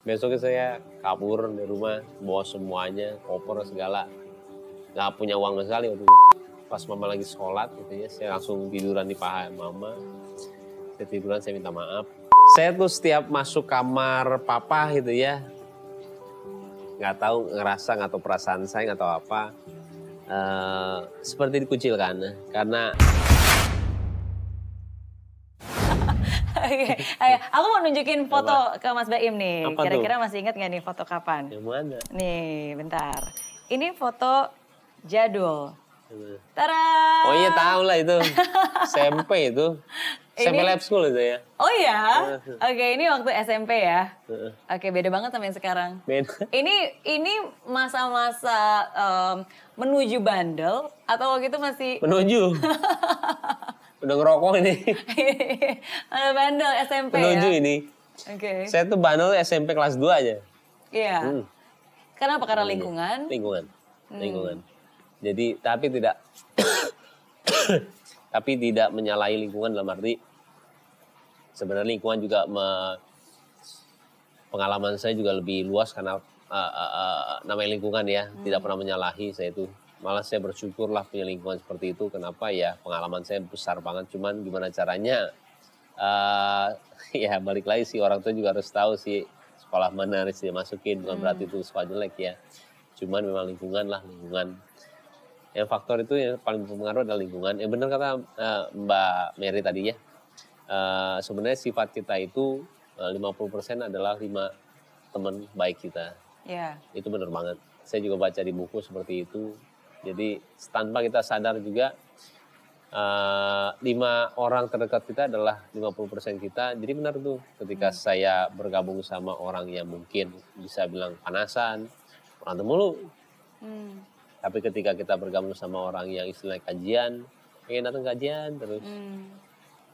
Besoknya saya kabur dari rumah, bawa semuanya, koper segala. Nggak punya uang sekali waktu. Pas mama lagi sholat gitu ya, saya langsung tiduran di paha mama. Saya tiduran, saya minta maaf. Saya tuh setiap masuk kamar papa gitu ya, nggak tahu ngerasa nggak tahu perasaan saya nggak tahu apa. Eh, seperti dikucilkan karena Oke, ayo, aku mau nunjukin foto ke Mas Baim nih. Kira-kira masih ingat nggak nih foto kapan? yang mana? Nih, bentar. Ini foto jadul. Tara. Oh iya tahu lah itu, SMP itu, SMP Ini- lab school itu ya. Oh ya? Oke, ini waktu SMP ya. Heeh. Oke, beda banget sama yang sekarang. Beda. Ini ini masa-masa em, menuju bandel atau waktu itu masih Menuju. Udah ngerokok ini. Ada bandel SMP Menuju ya? ini. Oke. Saya tuh bandel SMP kelas 2 aja. Iya. Hmm. Kenapa? Karena lingkungan. Lingkungan. Hmm. Lingkungan. Jadi tapi tidak tapi tidak menyalahi lingkungan dalam arti sebenarnya lingkungan juga me- pengalaman saya juga lebih luas karena uh, uh, uh, namanya lingkungan ya Hmm. tidak pernah menyalahi saya itu malah saya bersyukur lah punya lingkungan seperti itu. Kenapa? Ya pengalaman saya besar banget. Cuman gimana caranya? Eh ya balik lagi sih orang tua juga harus tahu sih sekolah mana harus dimasukin. Bukan berarti itu sekolah jelek ya. Cuman memang lingkungan lah lingkungan. Yang faktor itu yang paling berpengaruh adalah lingkungan. Yang benar kata eh, Mbak Mary tadi ya. Eh, sebenarnya sifat kita itu eh, 50% adalah lima teman baik kita. Ya. itu benar banget. Saya juga baca di buku seperti itu jadi tanpa kita sadar juga eh, lima orang terdekat kita adalah 50% kita jadi benar tuh ketika saya bergabung sama orang yang mungkin bisa bilang panasan berantem mulu Hmm. tapi ketika kita bergabung sama orang yang istilahnya kajian pengen datang kajian terus Hmm.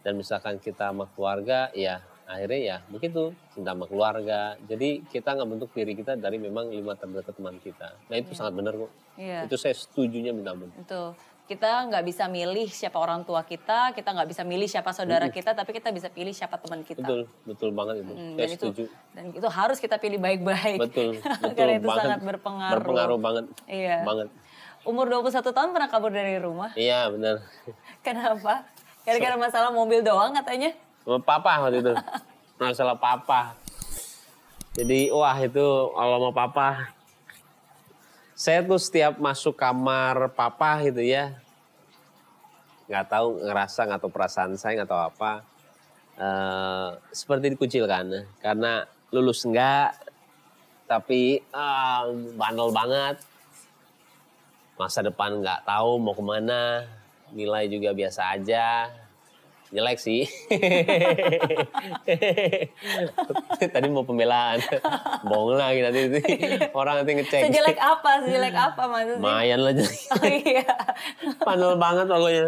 dan misalkan kita sama keluarga ya akhirnya ya begitu cinta sama keluarga jadi kita nggak bentuk diri kita dari memang lima terdekat teman kita nah itu sangat benar kok Iya. itu saya setujunya minta ampun Itu kita nggak bisa milih siapa orang tua kita, kita nggak bisa milih siapa saudara kita, tapi kita bisa pilih siapa teman kita. betul betul banget itu Hmm, saya dan itu setuju dan itu harus kita pilih baik-baik. betul betul Karena itu banget sangat berpengaruh. berpengaruh banget Iya. banget Umur 21 tahun pernah kabur dari rumah. iya benar Kenapa? Gara-gara masalah mobil doang katanya. Papa waktu itu. Masalah papa jadi wah itu kalau sama papa saya tuh setiap masuk kamar papa gitu ya nggak tahu ngerasa nggak tahu perasaan saya nggak tahu apa. Eh seperti dikucilkan karena lulus enggak tapi ah, bandel banget. Masa depan nggak tahu mau ke mana nilai juga biasa aja jelek sih tadi mau pembelaan bohong lagi nanti orang nanti ngecek Sejelek apa? Sejelek apa maksudnya? lumayan lah jadi Oh iya. pandel banget pokoknya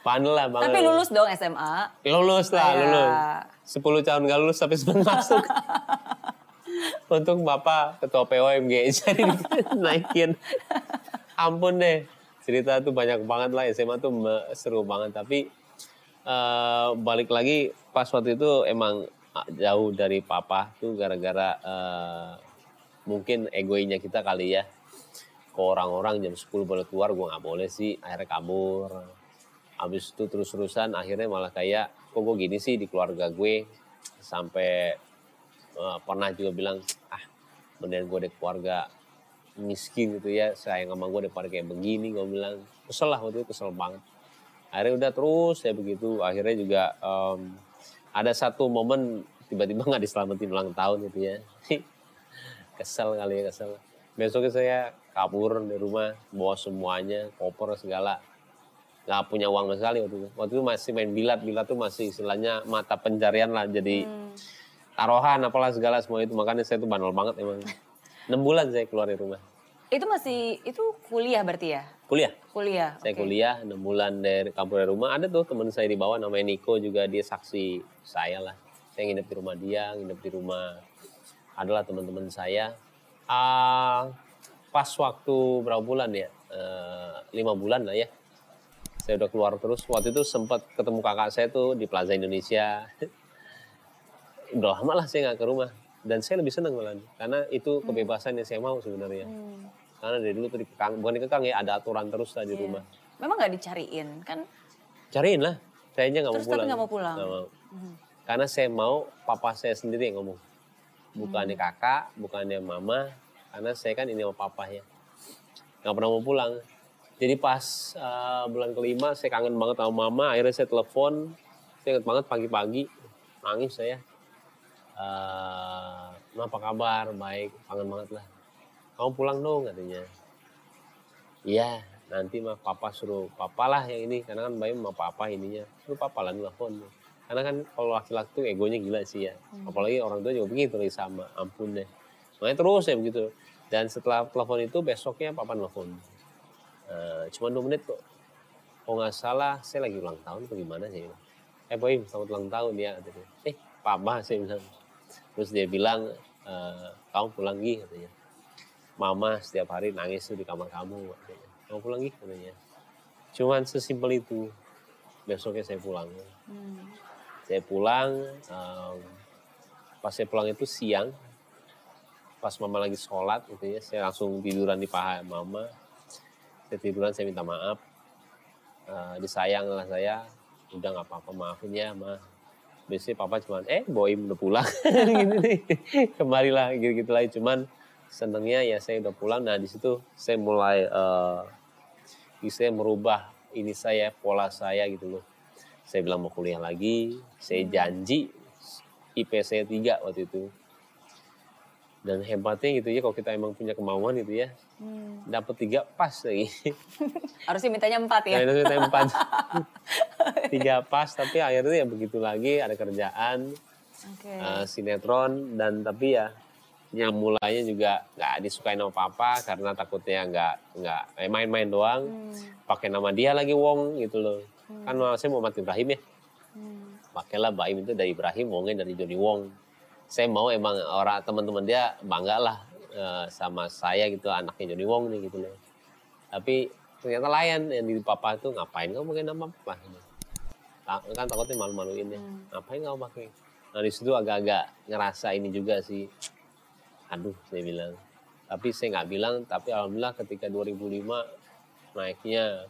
pandel lah banget Tapi lulus dong SMA. lulus lah Iya. lulus 10 tahun gak lulus tapi sempat masuk untuk bapak ketua POMG jadi naikin ampun deh cerita tuh banyak banget lah SMA tuh seru banget tapi eh, balik lagi pas waktu itu emang ah, jauh dari papa tuh gara-gara eh, mungkin egoinya kita kali ya. Ke orang-orang jam 10 boleh keluar gue nggak boleh sih akhirnya kabur. Habis itu terus-terusan akhirnya malah kayak kok gue gini sih di keluarga gue? Sampai eh, pernah juga bilang ah mendingan gue di keluarga miskin gitu ya sayang sama gue daripada kayak begini gue bilang. Kesel lah waktu itu kesel banget akhirnya udah terus ya begitu. Akhirnya juga em, ada satu momen tiba-tiba nggak diselamatin ulang tahun gitu ya. Kesel kali ya kesel. Besoknya saya kabur dari rumah bawa semuanya koper segala. Nggak punya uang sekali waktu itu. Waktu itu masih main bilat bilat tuh masih istilahnya mata pencarian lah jadi taruhan apalah segala semua itu. Makanya saya tuh bandel banget emang. Enam bulan saya keluar dari rumah. Itu masih itu kuliah berarti ya? Kuliah? Kuliah. saya oke. kuliah enam bulan dari kampung dari rumah. Ada tuh teman saya di bawah namanya Niko juga dia saksi saya lah. Saya nginep di rumah dia nginep di rumah. Adalah teman-teman saya. Ah, pas waktu berapa bulan ya? Eh, lima bulan lah ya. Saya udah keluar terus. Waktu itu sempat ketemu kakak saya tuh di Plaza Indonesia. Udah lama lah saya nggak ke rumah. Dan saya lebih senang malah karena itu kebebasan yang saya mau sebenarnya. Hmm. Karena dari dulu tuh dikekang bukan dikekang ya ada aturan terus lah di Iya. rumah Memang nggak dicariin kan? cariin lah saya aja nggak mau Terus tapi pulang nggak mau pulang? Nggak mau. Hmm. karena saya mau papa saya sendiri yang ngomong Hmm. bukannya kakak bukannya mama karena saya kan ini sama papa ya nggak pernah mau pulang jadi pas uh, bulan kelima saya kangen banget sama mama akhirnya saya telepon saya ingat banget pagi-pagi nangis saya uh, "Ma, apa kabar baik kangen banget lah kamu pulang dong katanya. Iya nanti mah papa suruh papa lah yang ini. Karena kan bayi sama papa ininya. Suruh papa lah telepon karena kan kalau laki-laki tuh egonya gila sih ya. Apalagi orang tua juga begitu nih sama ampun deh. Makanya terus ya begitu. Dan setelah telepon itu besoknya papa nelfon. Eh, cuma dua menit kok. Kalau nggak salah saya lagi ulang tahun atau gimana sih? Eh boy selamat ulang tahun ya katanya. eh papa saya bilang terus dia bilang "Eh, kamu pulang gih katanya mama setiap hari nangis tuh di kamar kamu katanya. kamu pulang gih katanya. Cuman sesimpel itu. Besoknya saya pulang. Hmm. saya pulang em, pas saya pulang itu siang pas mama lagi sholat gitu ya saya langsung tiduran di paha mama. Saya tiduran saya minta maaf. Eh, disayang lah saya. Udah nggak apa-apa maafin ya ma. Biasanya papa cuman eh boim udah pulang. Gitu nih. Kembali lah gitu gitu lagi. Cuman senengnya ya saya udah pulang. Nah di situ saya mulai eh saya merubah ini saya pola saya gitu loh. Saya bilang mau kuliah lagi. Saya janji IP saya tiga waktu itu. Dan hebatnya gitu ya kalau kita emang punya kemauan gitu ya. Hmm. dapat tiga pas lagi. Harusnya mintanya empat ya. Nah, itu kita empat. Tiga pas tapi akhirnya ya begitu lagi ada kerjaan Oke. eh, sinetron dan tapi ya yang mulainya juga nggak disukain sama papa karena takutnya nggak nggak eh, main-main doang. Hmm. pakai nama dia lagi Wong gitu loh. Kan saya mau mati Ibrahim ya. Hmm. pakailah Baim itu dari Ibrahim Wongnya dari Joni Wong. Saya mau emang orang teman-teman dia bangga lah eh, sama saya gitu anaknya Joni Wong nih gitu loh. Tapi ternyata layan yang di papa itu ngapain kamu pakai nama papa? Kan takutnya malu-maluin ya. Hmm. ngapain kamu pakai? Nah di situ agak-agak ngerasa ini juga sih aduh saya bilang. Tapi saya nggak bilang tapi alhamdulillah ketika 2005 naiknya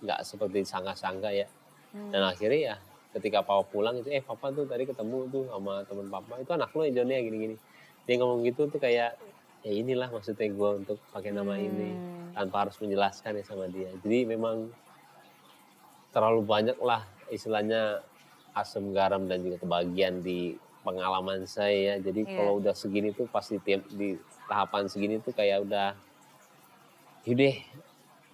nggak seperti sangka-sangka ya. Hmm. dan akhirnya ya ketika papa pulang itu eh papa tuh tadi ketemu tuh sama teman papa. Itu anak lo ya Johnny ya gini-gini. Dia ngomong gitu tuh kayak ya inilah maksudnya gue untuk pakai nama ini Hmm. tanpa harus menjelaskan ya sama dia. Jadi memang terlalu banyak lah istilahnya asam garam dan juga kebahagiaan di pengalaman saya. Ya jadi Iya. kalau udah segini tuh pasti di, di tahapan segini tuh kayak udah yaudah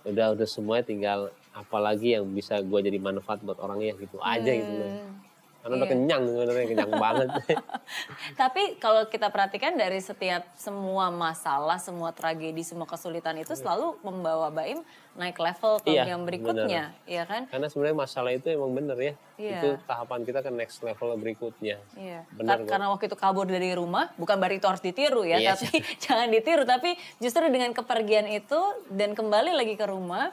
udah udah semuanya tinggal apalagi yang bisa gue jadi manfaat buat orangnya gitu aja gitu. Loh Karena udah Iya. kenyang sebenarnya kenyang banget Tapi kalau kita perhatikan dari setiap semua masalah, semua tragedi, semua kesulitan itu selalu membawa Baim naik level ke Iya, yang berikutnya, ya kan? karena sebenarnya masalah itu emang bener ya Iya. itu tahapan kita ke next level berikutnya Iya. Benar karena waktu itu kabur dari rumah, bukan berarti itu harus ditiru ya, Iya. tapi jangan ditiru. Tapi justru dengan kepergian itu dan kembali lagi ke rumah,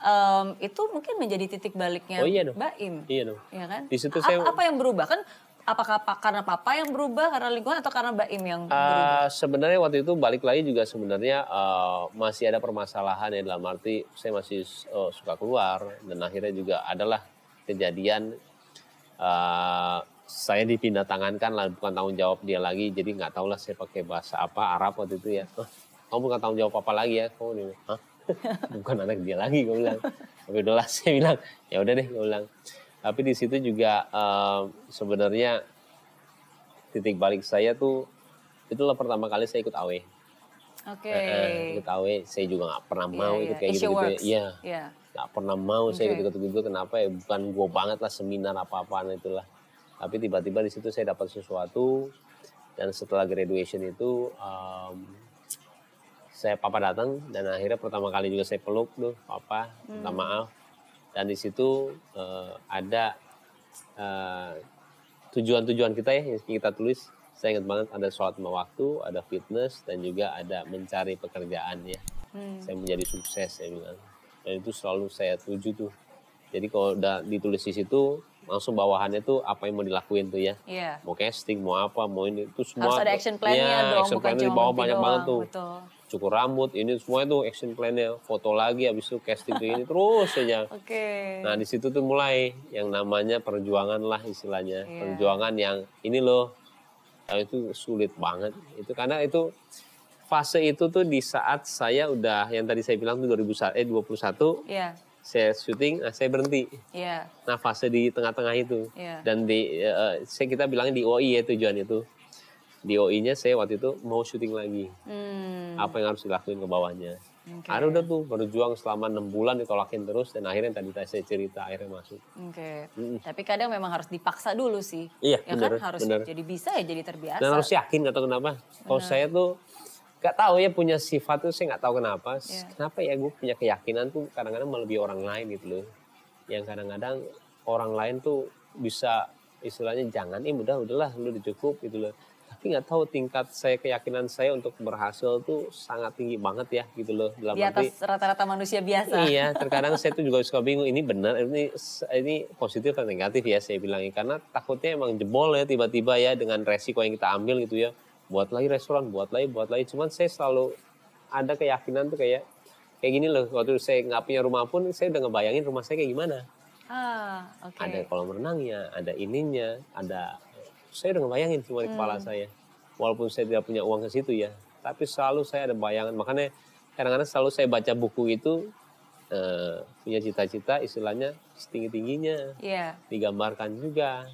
em, itu mungkin menjadi titik baliknya Oh iya dong. Baim, iya dong ya kan? Di situ A- saya- apa yang berubah kan? Apakah pa- karena papa yang berubah, karena lingkungan, atau karena Baim yang berubah? Uh, sebenarnya waktu itu balik lagi juga sebenarnya uh, masih ada permasalahan ya dalam arti saya masih uh, suka keluar dan akhirnya juga adalah kejadian uh, saya dipindah tangankan lah bukan tanggung jawab dia lagi jadi nggak tahu lah saya pakai bahasa apa Arab waktu itu ya "Hah, kamu bukan tanggung jawab apa lagi ya kamu nih Hah? bukan anak dia lagi gue bilang tapi udahlah saya bilang ya udah deh gue bilang tapi di situ juga uh, sebenarnya titik balik saya tuh itulah pertama kali saya ikut AW. Oke. Eh, ikut AW, saya juga nggak pernah Iya, mau iya. ikut kayak Asia gitu gitu. Works. Iya, Iya. nggak pernah mau saya Oke. ikut ikut gitu. Kenapa ya? Bukan gua banget lah seminar apa-apaan itulah. Tapi tiba-tiba di situ saya dapat sesuatu dan setelah graduation itu um, saya papa datang dan akhirnya pertama kali juga saya peluk tuh papa minta Hmm. maaf dan di situ eh, ada eh, tujuan-tujuan kita ya yang kita tulis. Saya ingat banget ada sholat lima waktu ada fitness dan juga ada mencari pekerjaan ya. Hmm. saya menjadi sukses saya bilang. Dan itu selalu saya tuju tuh. Jadi kalau udah ditulis di situ langsung bawahannya tuh apa yang mau dilakuin tuh ya. Iya. Mau casting, mau apa, mau ini itu semua. Harus ada action plan-nya Iya, dong, action bukan cuma di bawah banyak doang, banget tuh. betul. Cukur rambut, ini semua itu action plan-nya. Foto lagi, habis itu casting tuh ini terus aja. Oke. Nah di situ tuh mulai yang namanya perjuangan lah istilahnya. Iya. Perjuangan yang ini loh, yang itu sulit banget. Itu karena itu fase itu tuh di saat saya udah yang tadi saya bilang tuh 2001 eh 21 Iya. Saya syuting, nah saya berhenti. Iya. Nah fase di tengah-tengah itu Iya. dan di eh, saya kita bilangnya di OI ya tujuan itu. Di OI-nya saya waktu itu mau syuting lagi. Hmm. Apa yang harus dilakuin ke bawahnya. Oke. Akhirnya udah tuh berjuang selama enam bulan ditolakin terus dan akhirnya tadi saya cerita akhirnya masuk. Oke. Tapi kadang memang harus dipaksa dulu sih. Iya, ya bener, kan harus bener. jadi bisa ya jadi terbiasa. Dan harus yakin tahu kenapa. Kalau saya tuh nggak tahu ya punya sifat tuh saya nggak tahu kenapa. Iya. Kenapa ya gue punya keyakinan tuh kadang-kadang melebihi orang lain gitu loh. Yang kadang-kadang orang lain tuh bisa istilahnya jangan, eh udah udahlah lu udah cukup gitu loh. Tapi nggak tahu tingkat saya keyakinan saya untuk berhasil tuh sangat tinggi banget ya gitu loh. Dalam Di atas rata-rata manusia biasa. Iya, terkadang saya tuh juga suka bingung ini benar ini ini positif atau negatif ya saya bilangnya karena takutnya emang jebol ya tiba-tiba ya dengan resiko yang kita ambil gitu ya. Buat lagi restoran, buat lagi, buat lagi. Cuman saya selalu ada keyakinan tuh kayak kayak gini loh. Waktu saya nggak punya rumah pun saya udah ngebayangin rumah saya kayak gimana. Ah, oke. Ada kolam renangnya, ada ininya, ada saya udah ngebayangin semua di kepala saya. Walaupun saya tidak punya uang ke situ ya, tapi selalu saya ada bayangan. Makanya kadang-kadang selalu saya baca buku itu eh, punya cita-cita istilahnya setinggi-tingginya, Iya, digambarkan juga.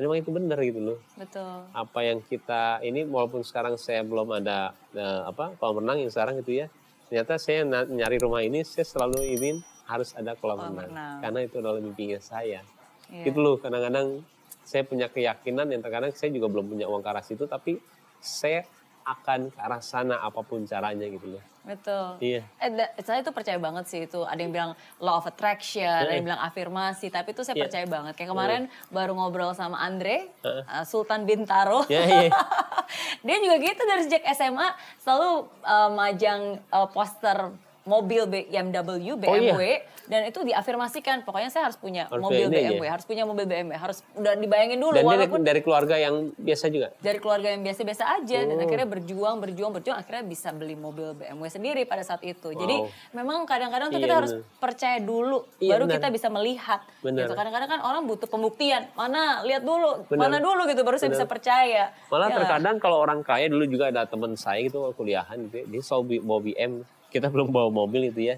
Dan memang itu benar gitu loh. betul. Apa yang kita ini walaupun sekarang saya belum ada eh, apa kolam renang yang sekarang gitu ya. Ternyata saya nyari rumah ini saya selalu ingin harus ada kolam, Kolam renang. renang. Karena itu adalah mimpinya saya Iya. gitu loh kadang-kadang saya punya keyakinan yang terkadang saya juga belum punya uang ke arah situ tapi saya akan ke arah sana apa pun caranya gitu loh Betul. iya Eh, saya tuh percaya banget sih itu. Ada yang bilang law of attraction, ada yang bilang afirmasi. Tapi itu saya Iya. percaya banget. Kayak kemarin baru ngobrol sama Andre, uh, Sultan Bintaro. ya iya Dia juga gitu dari sejak SMA selalu uh, majang uh, poster mobil BMW, BMW, Oh, iya. dan itu diafirmasikan. Pokoknya saya harus punya Harus mobil BMW, harus punya mobil BMW, harus udah dibayangin dulu dan dia dari, walaupun dari keluarga yang biasa juga dari keluarga yang biasa-biasa aja dan Oh. akhirnya berjuang berjuang berjuang akhirnya bisa beli mobil BMW sendiri pada saat itu. Jadi Wow. memang kadang-kadang tuh Iya, kita harus bener. percaya dulu Iya, baru bener. kita bisa melihat. Bener. Gitu. Kadang-kadang kan orang butuh pembuktian. Mana lihat dulu, Bener. mana dulu gitu baru saya bisa percaya. malah Ya. terkadang kalau orang kaya dulu juga ada teman saya gitu kuliahan gitu ya, dia selalu bi- bawa BM kita belum bawa mobil itu ya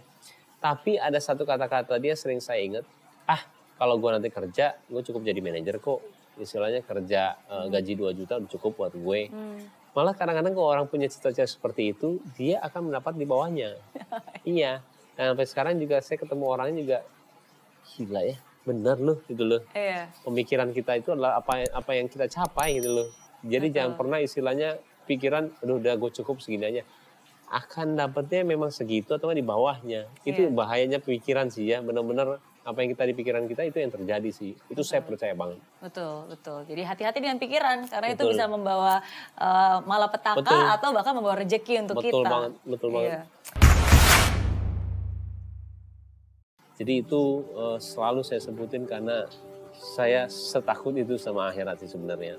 tapi ada satu kata-kata dia sering saya ingat ah kalau gua nanti kerja gue cukup jadi manajer kok istilahnya kerja eh, gaji 2 juta udah cukup buat gue Hmm. Malah kadang-kadang kalau orang punya cita-cita seperti itu, dia akan mendapat di bawahnya. iya. Dan sampai sekarang juga saya ketemu orangnya juga gila ya, benar loh gitu loh. Iya. Pemikiran kita itu adalah apa apa yang kita capai gitu loh. Jadi Betul. jangan pernah istilahnya pikiran, aduh udah gue cukup segini aja. Akan dapatnya memang segitu atau di bawahnya. Itu Iya. bahayanya pikiran sih ya, benar-benar apa yang kita di pikiran kita itu yang terjadi sih. Itu saya percaya banget. Betul, betul. Jadi hati-hati dengan pikiran karena itu Betul. bisa membawa eh, malapetaka Betul. atau bahkan membawa rezeki untuk Betul kita. banget, betul banget. Iya. Jadi itu eh, selalu saya sebutin karena saya setakut itu sama akhirat sih sebenarnya.